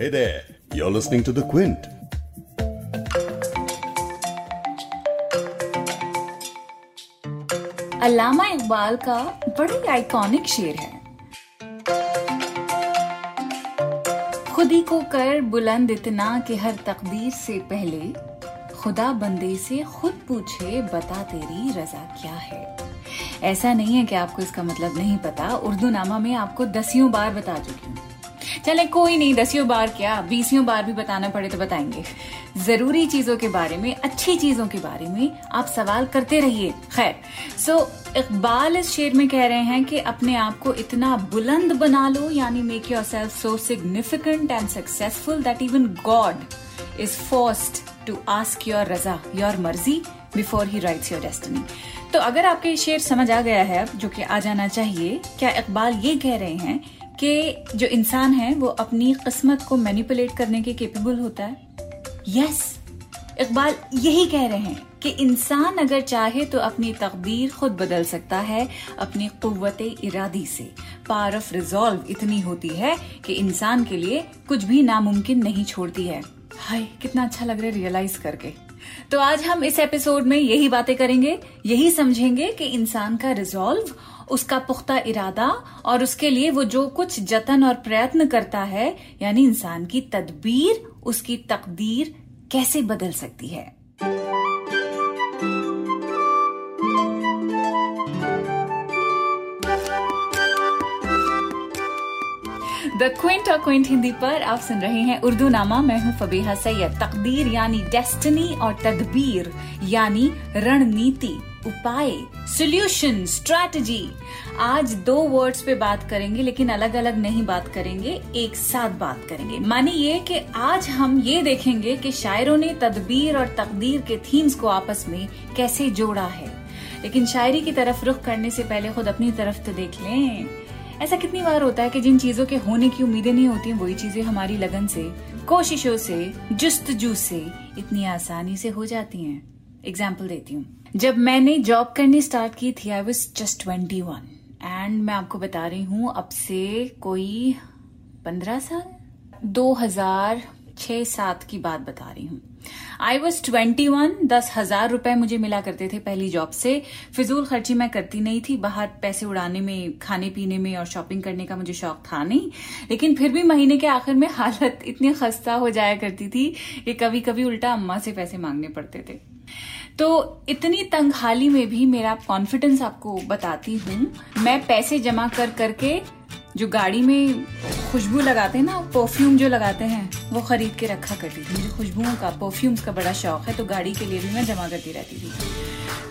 Hey there, you're listening to The Quint. अल्लामा इकबाल का बड़ी iconic शेर है। खुदी को कर बुलंद इतना कि हर तकदीर से पहले खुदा बंदे से खुद पूछे बता तेरी रजा क्या है? ऐसा नहीं है कि आपको इसका मतलब नहीं पता। उर्दू नामा में आपको दसियों बार बता चुकी हूँ। चले, कोई नहीं, दसियों बार क्या? बीसियों बार भी बताना पड़े तो बताएँगे। ज़रूरी चीज़ों के बारे में, अच्छी चीज़ों के बारे में आप सवाल करते रहिए। खैर सो इकबाल इस शेर में कह रहे हैं कि अपने आप को इतना बुलंद बना लो, यानी make yourself so significant and successful that even God is forced to ask your Raza your मर्ज़ी before he writes your destiny तो अगर आपके शेर समझ आ गया है, जो कि आ जाना चाहिए, क्या इकबाल ये कह रहे हैं कि जो इंसान है, वो अपनी किस्मत को मैनिपुलेट करने के केपेबल होता है। यस इकबाल यही कह रहे हैं कि इंसान अगर चाहे तो अपनी तकदीर खुद बदल सकता है, अपनी कुत इरादी से। पार ऑफ़ रिजॉल्व इतनी होती है कि इंसान के लिए कुछ भी नामुमकिन नहीं छोड़ती है। हाय, कितना अच्छा लग रहा है रियलाइज़ करके। तो आज हम इस एपिसोड में यही बातें करेंगे, यही समझेंगे कि इंसान का रिजॉल्व उसका पुख्ता इरादा और उसके लिए वो जो कुछ जतन और प्रयत्न करता है, यानी इंसान की तदबीर, उसकी तकदीर कैसे बदल सकती है? द क्विंट और क्विंट हिंदी पर आप सुन रहे हैं उर्दू नामा मैं हूँ फबीहा सैयद। तकदीर, यानी डेस्टिनी और तदबीर, यानी रणनीति। उपाय सोल्यूशन स्ट्रैटेजी आज दो वर्ड्स पे बात करेंगे, लेकिन अलग अलग नहीं बात करेंगे, एक साथ बात करेंगे। माने ये कि आज हम ये देखेंगे कि शायरों ने तदबीर और तकदीर के थीम्स को आपस में कैसे जोड़ा है। लेकिन शायरी की तरफ़ रुख करने से पहले खुद अपनी तरफ़ तो देख लें। ऐसा कितनी बार होता है कि जिन चीज़ों के होने की उम्मीदें नहीं होती, वही चीज़ें हमारी लगन से, कोशिशों से, जुस्तजू से इतनी आसानी से हो जाती हैं। एग्ज़ाम्पल देती हूँ। जब मैंने जॉब करनी स्टार्ट की थी I was just twenty one and मैं आपको बता रही हूँ, अब से कोई पंद्रह साल? दो हज़ार छह सात की बात बता रही हूँ। आई वॉज़ ट्वेंटी वन दस हज़ार रुपए मुझे मिला करते थे पहली जॉब से। फिजूल खर्ची मैं करती नहीं थी, बाहर पैसे उड़ाने में, खाने पीने में और शॉपिंग करने का मुझे शौक था नहीं। लेकिन फिर भी महीने के आखिर में हालत इतनी खस्ता हो जाया करती थी कि कभी कभी उल्टा अम्मा से पैसे मांगने पड़ते थे। तो इतनी तंगहाली में भी मेरा कॉन्फिडेंस आपको बताती हूँ। मैं पैसे जमा कर करके जो गाड़ी में खुशबू लगाते हैं ना परफ्यूम जो लगाते हैं, वो खरीद के रखा करती थी। मुझे खुशबुओं का परफ्यूम्स का बड़ा शौक है तो गाड़ी के लिए भी मैं जमा करती रहती थी।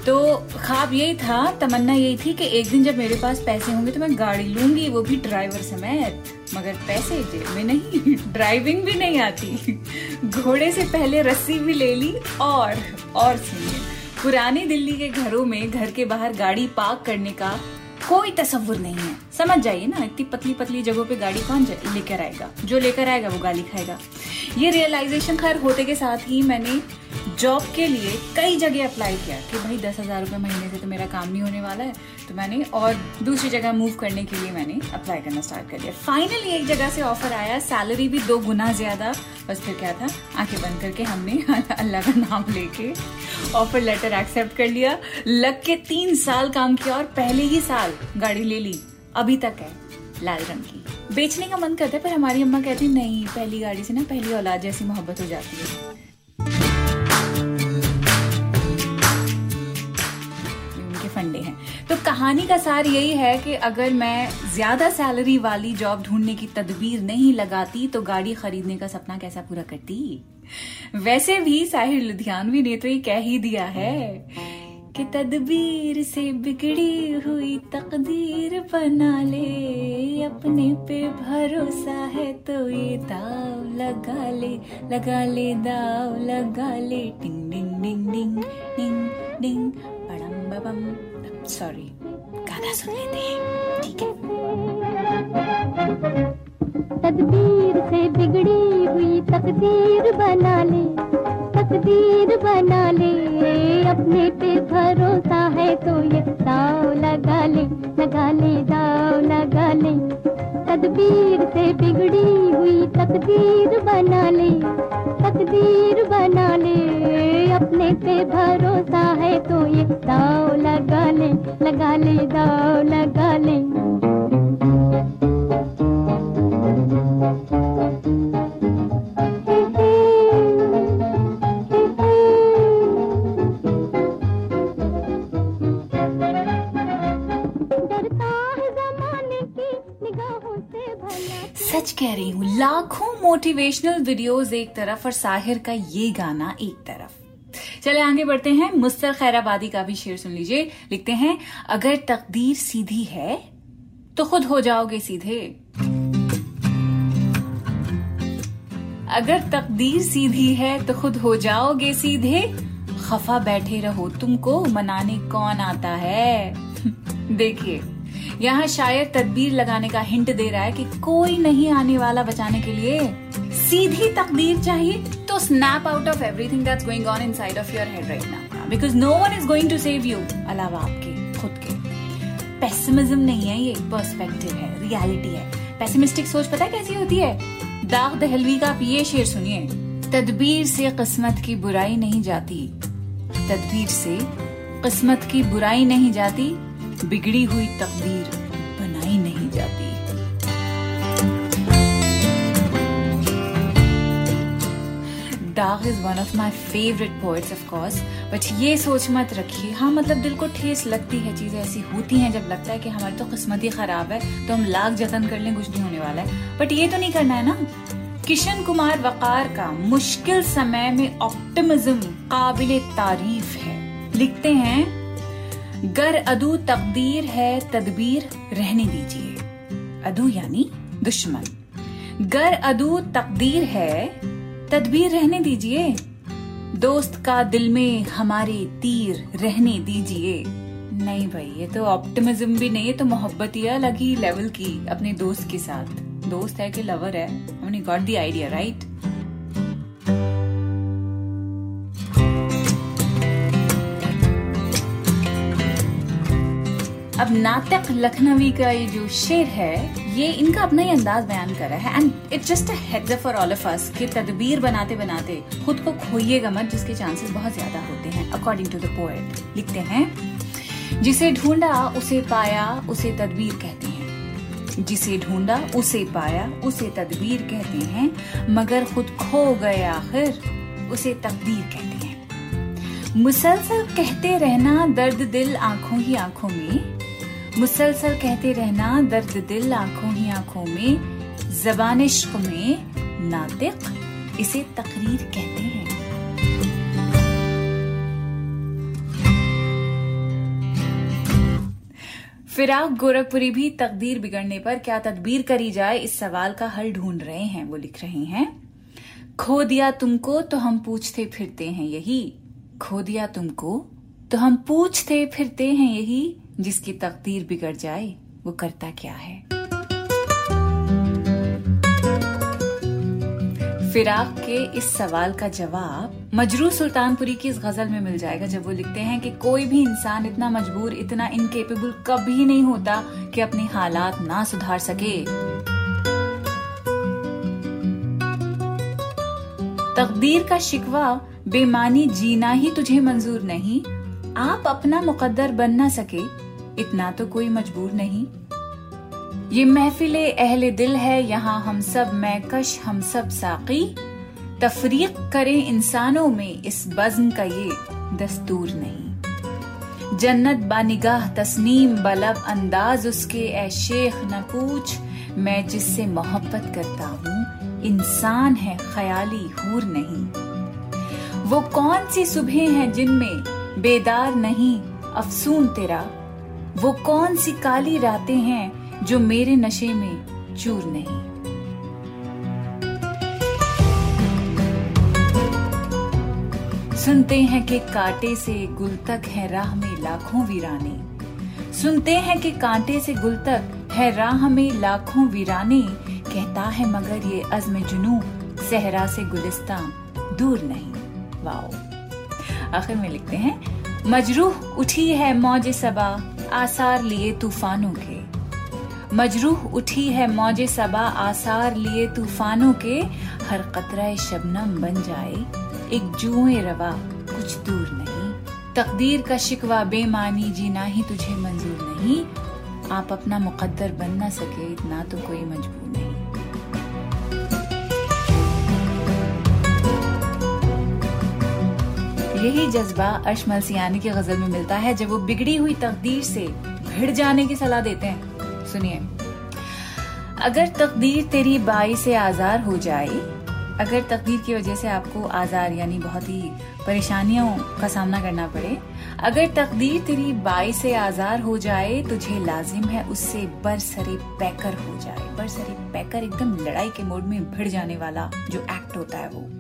तो ख्वाब यही था, तमन्ना यही थी कि एक दिन जब मेरे पास पैसे होंगे तो मैं गाड़ी लूँगी, वो भी ड्राइवर समेत। मगर पैसे जेब में नहीं ड्राइविंग भी नहीं आती। घोड़े से पहले रस्सी भी ले ली और और सुनिए। पुरानी दिल्ली के घरों में घर के बाहर गाड़ी पार्क करने का कोई तस्वुर नहीं है। समझ जाइए ना, इतनी पतली पतली जगहों पे गाड़ी कौन लेकर आएगा? जो लेकर आएगा वो गाली खाएगा। ये रियलाइजेशन खैर होते के साथ ही मैंने जॉब के लिए कई जगह अप्लाई किया कि भाई दस हज़ार रुपये महीने से तो मेरा काम नहीं होने वाला है तो मैंने और दूसरी जगह मूव करने के लिए मैंने अप्लाई करना स्टार्ट कर दिया। फाइनली एक जगह से ऑफ़र आया सैलरी भी दो गुना ज़्यादा। बस फिर क्या था? आँखें बंद करके हमने अल्लाह का नाम लेके ऑफ़र लेटर एक्सेप्ट कर लिया। लग के तीन साल काम किया और पहले ही साल गाड़ी ले ली। अभी तक है, लाल रंग की। बेचने का मन करता है, पर हमारी अम्मा कहती नहीं, पहली गाड़ी से ना पहली औलाद जैसी मोहब्बत हो जाती है। कहानी का सार यही है कि अगर मैं ज़्यादा सैलरी वाली जॉब ढूँढने की तदबीर नहीं लगाती तो गाड़ी खरीदने का सपना कैसा पूरा करती? वैसे भी साहिर लुधियानवी ने तो ये कह ही दिया है कि तदबीर से बिगड़ी हुई तकदीर बना ले। अपने पे भरोसा है तो ये दाव लगा ले लगा ले, दाव लगा ले। टिंग डिंग डिंग डिंग डिंग डिंग बड़म बबम सॉरी गाना सुन लेते हैं। ठीक है। तदबीर से बिगड़ी हुई तकदीर बना ले, तकदीर बना ले। अपने पे भरोसा है तो ये दाव लगा ले लगा ले, दाव लगा ले। तदबीर से बिगड़ी हुई तकदीर बना ले, तकदीर पे भरोसा है तो ये दाव लगा ले लगा ले, दाव लगा ले। सच कह रही हूँ, लाखों मोटिवेशनल वीडियोस एक तरफ़ और साहिर का ये गाना एक तरफ़। चले आगे बढ़ते हैं। मुस्तर खैराबादी का भी शेर सुन लीजिए। लिखते हैं, अगर तकदीर सीधी है तो खुद हो जाओगे सीधे। अगर तकदीर सीधी है तो खुद हो जाओगे सीधे। खफा बैठे रहो, तुमको मनाने कौन आता है? देखिए, यहाँ शायर तदबीर लगाने का हिंट दे रहा है कि कोई नहीं आने वाला बचाने के लिए सीधी तकदीर चाहिए। तो snap out of everything that's going on inside of your head right now because no one is going to save you अलावा आपके, खुद के। पेसिमिज्म नहीं है ये पर्सपेक्टिव है रियलिटी है। पेसिमिस्टिक सोच पता है कैसी होती है? दाग दहलवी का आप ये शेर सुनिए, तदबीर से किस्मत की बुराई नहीं जाती। तदबीर से किस्मत की बुराई नहीं जाती, बिगड़ी हुई तकदीर बनाई नहीं जाती। Dagh is one of my favourite poets of course but ये सोच मत रखिए। हाँ मतलब दिल को ठेस लगती है, चीज़ें ऐसी होती हैं जब लगता है कि हमारी तो किस्मत ही खराब है तो हम लाख जतन कर लें, कुछ नहीं होने वाला है। बट ये तो नहीं करना है ना। किशन कुमार वकार का मुश्किल समय में ऑप्टिमिज्म काबिल तारीफ़ है। लिखते हैं, गर अदू तकदीर है, तदबीर रहने दीजिए। अदू यानी दुश्मन। गर अदू तकदीर है तदबीर रहने दीजिए। दोस्त का दिल में हमारे तीर रहने दीजिए। नहीं भाई, ये तो ऑप्टिमिज्म भी नहीं है तो मोहब्बत ही अलग ही लेवल की, अपने दोस्त के साथ। दोस्त है कि लवर है? हमने गॉट दी आइडिया राइट अब नाटक लखनवी का ये जो शेर है ये इनका अपना ही अंदाज बयान कर रहा है। And it's just a for all of us कि तदबीर बनाते बनाते खुद को खोइएगा मत, जिसके चांसेस बहुत ज़्यादा होते हैं अकॉर्डिंग टू द पोएट लिखते हैं, जिसे ढूंढा, उसे पाया, उसे तदबीर कहते हैं। जिसे ढूंढा, उसे पाया, उसे तदबीर कहते हैं, मगर खुद खो गए आखिर, उसे तकदीर कहते हैं। मुसलसल कहते रहना दर्द दिल आँखों ही आँखों में मुसलसल कहते रहना दर्द दिल आँखों ही आँखों में, जबान इश्क में नातिक, इसे तकरीर कहते हैं। फिराक गोरखपुरी भी तकदीर बिगड़ने पर क्या तदबीर करी जाए, इस सवाल का हल ढूंढ रहे हैं, वो लिख रहे हैं। खो दिया तुमको तो हम पूछते फिरते हैं यही, खो दिया तुमको तो हम पूछते फिरते हैं यही जिसकी तकदीर बिगड़ जाए, वो करता क्या है? फिराक के इस सवाल का जवाब मजरू सुल्तानपुरी की इस गज़ल में मिल जाएगा, जब वो लिखते हैं कि कोई भी इंसान इतना मजबूर, इतना इनकेपेबल कभी नहीं होता कि अपने हालात ना सुधार सके। तकदीर का शिकवा, बेमानी जीना ही तुझे मंजूर नहीं, आप अपना मुकद्दर बन ना सके इतना तो कोई मजबूर नहीं। ये महफिल अहले दिल है, यहाँ हम सब मैकश हम सब साकी। तफरीक करें इंसानों में, इस बज्म का ये दस्तूर नहीं। जन्नत बानिगाह तस्नीम, बलब अंदाज उसके, ए शेख न पूछ। मैं जिससे मोहब्बत करता हूँ, इंसान है, ख्याली हूर नहीं। वो कौन सी सुबह हैं जिनमें, बेदार नहीं, अफसून तेरा। वो कौन सी काली रातें हैं जो मेरे नशे में चूर नहीं? सुनते हैं कि कांटे से गुल तक है राह में लाखों वीराने। सुनते हैं कि कांटे से गुल तक है राह में लाखों वीराने। कहता है मगर ये अज़म जुनू सहरा से गुलिस्तान दूर नहीं। वाओ। आखिर में लिखते हैं, मजरूह उठी है मौज सबा आसार लिए तूफानों के। मजरूह उठी है मौजे सबा, आसार लिए तूफानों के। हर कतरा शबनम बन जाए, एक जुए रवा, कुछ दूर नहीं। तकदीर का शिकवा बेमानी जीना ही तुझे मंजूर नहीं। आप अपना मुकद्दर बन ना सके, इतना तो कोई मजबूर यही जज्बा अशमल सियानी की गज़ल में मिलता है, जब वो बिगड़ी हुई तकदीर से भिड़ जाने की सलाह देते हैं। सुनिए। अगर तकदीर तेरी बाई से आजार हो जाए, अगर तकदीर की वजह से आपको आजार यानी बहुत ही परेशानियों का सामना करना पड़े, अगर तकदीर तेरी बाई से आजार हो जाए, तुझे लाजिम है उससे बरसरे पैकर हो जाए। बरसरे पैकर एकदम लड़ाई के मोड में भिड़ जाने वाला जो एक्ट होता है वो।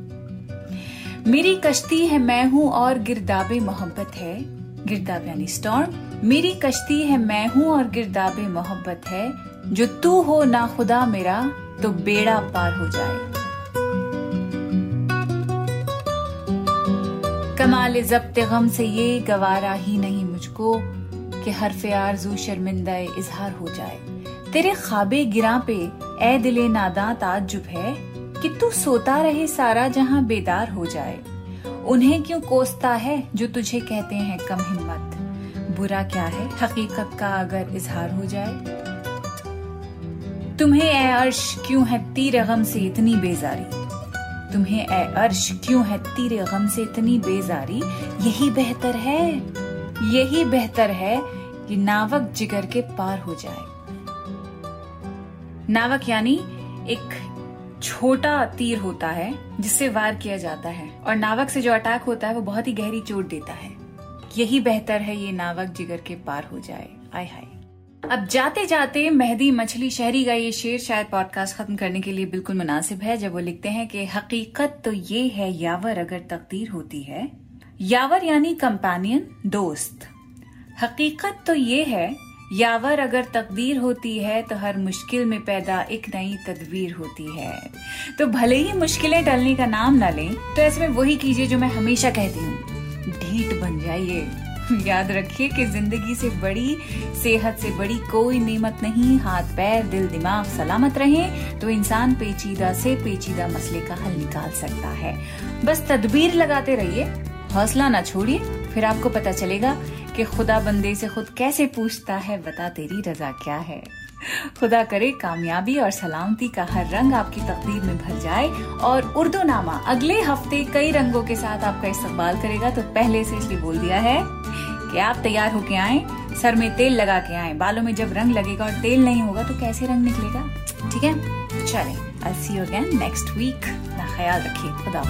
मेरी कश्ती है, मैं हूँ और गिरदाबे मोहब्बत है। गिरदाब यानी स्टॉर्म मेरी कश्ती है, मैं हूँ और गिरदाबे मोहब्बत है। जो तू हो ना खुदा मेरा तो बेड़ा पार हो जाए। कमाल जब्त गम से ये गवारा ही नहीं मुझको, कि हरफ आरज़ू शर्मिंदा इजहार हो जाए। तेरे खाबे गिरा पे ए दिले नादा ताजुब है। कि तू सोता रहे सारा जहाँ बेदार हो जाए। उन्हें क्यों कोसता है जो तुझे कहते हैं कम हिम्मत? बुरा क्या है हकीकत का अगर इजहार हो जाए? तुम्हें ए अर्श क्यों है तीर गम से इतनी बेजारी? तुम्हें ए अर्श क्यों है तीर गम से इतनी बेजारी? यही बेहतर है, यही बेहतर है कि नावक जिगर के पार हो जाए। नावक यानी एक छोटा तीर होता है, जिससे वार किया जाता है, और नावक से जो अटैक होता है, वो बहुत ही गहरी चोट देता है। यही बेहतर है ये नावक जिगर के पार हो जाए। आय हाय। अब जाते जाते मेहदी मछली शहरी का ये शेर शायद पॉडकास्ट खत्म करने के लिए बिल्कुल मुनासिब है। जब वो लिखते हैं कि हकीकत तो ये है, यावर अगर तकदीर होती है। यावर यानी कंपेनियन दोस्त। हकीकत तो ये है यावर अगर तकदीर होती है तो हर मुश्किल में पैदा एक नई तदबीर होती है। तो भले ही मुश्किलें टलने का नाम ना लें तो ऐसे में वही कीजिए जो मैं हमेशा कहती हूँ। ढीठ बन जाइए। याद रखिए कि ज़िंदगी से बड़ी, सेहत से बड़ी कोई नेमत नहीं। हाथ, पैर, दिल, दिमाग सलामत रहे तो इंसान पेचीदा से पेचीदा मसले का हल निकाल सकता है। बस तदबीर लगाते रहिए, हौसला ना छोड़िए, फिर आपको पता चलेगा कि खुदा बंदे से खुद कैसे पूछता है, बता तेरी रजा क्या है। खुदा करे, कामयाबी और सलामती का हर रंग आपकी तकदीर में भर जाए और उर्दू नामा अगले हफ़्ते कई रंगों के साथ आपका इस्तेमाल करेगा। तो पहले से इसलिए बोल दिया है कि आप तैयार होके आए, सर में तेल लगा के आए। बालों में जब रंग लगेगा और तेल नहीं होगा तो कैसे रंग निकलेगा? ठीक है? चले I see you again next week ख्याल रखिए, खुदा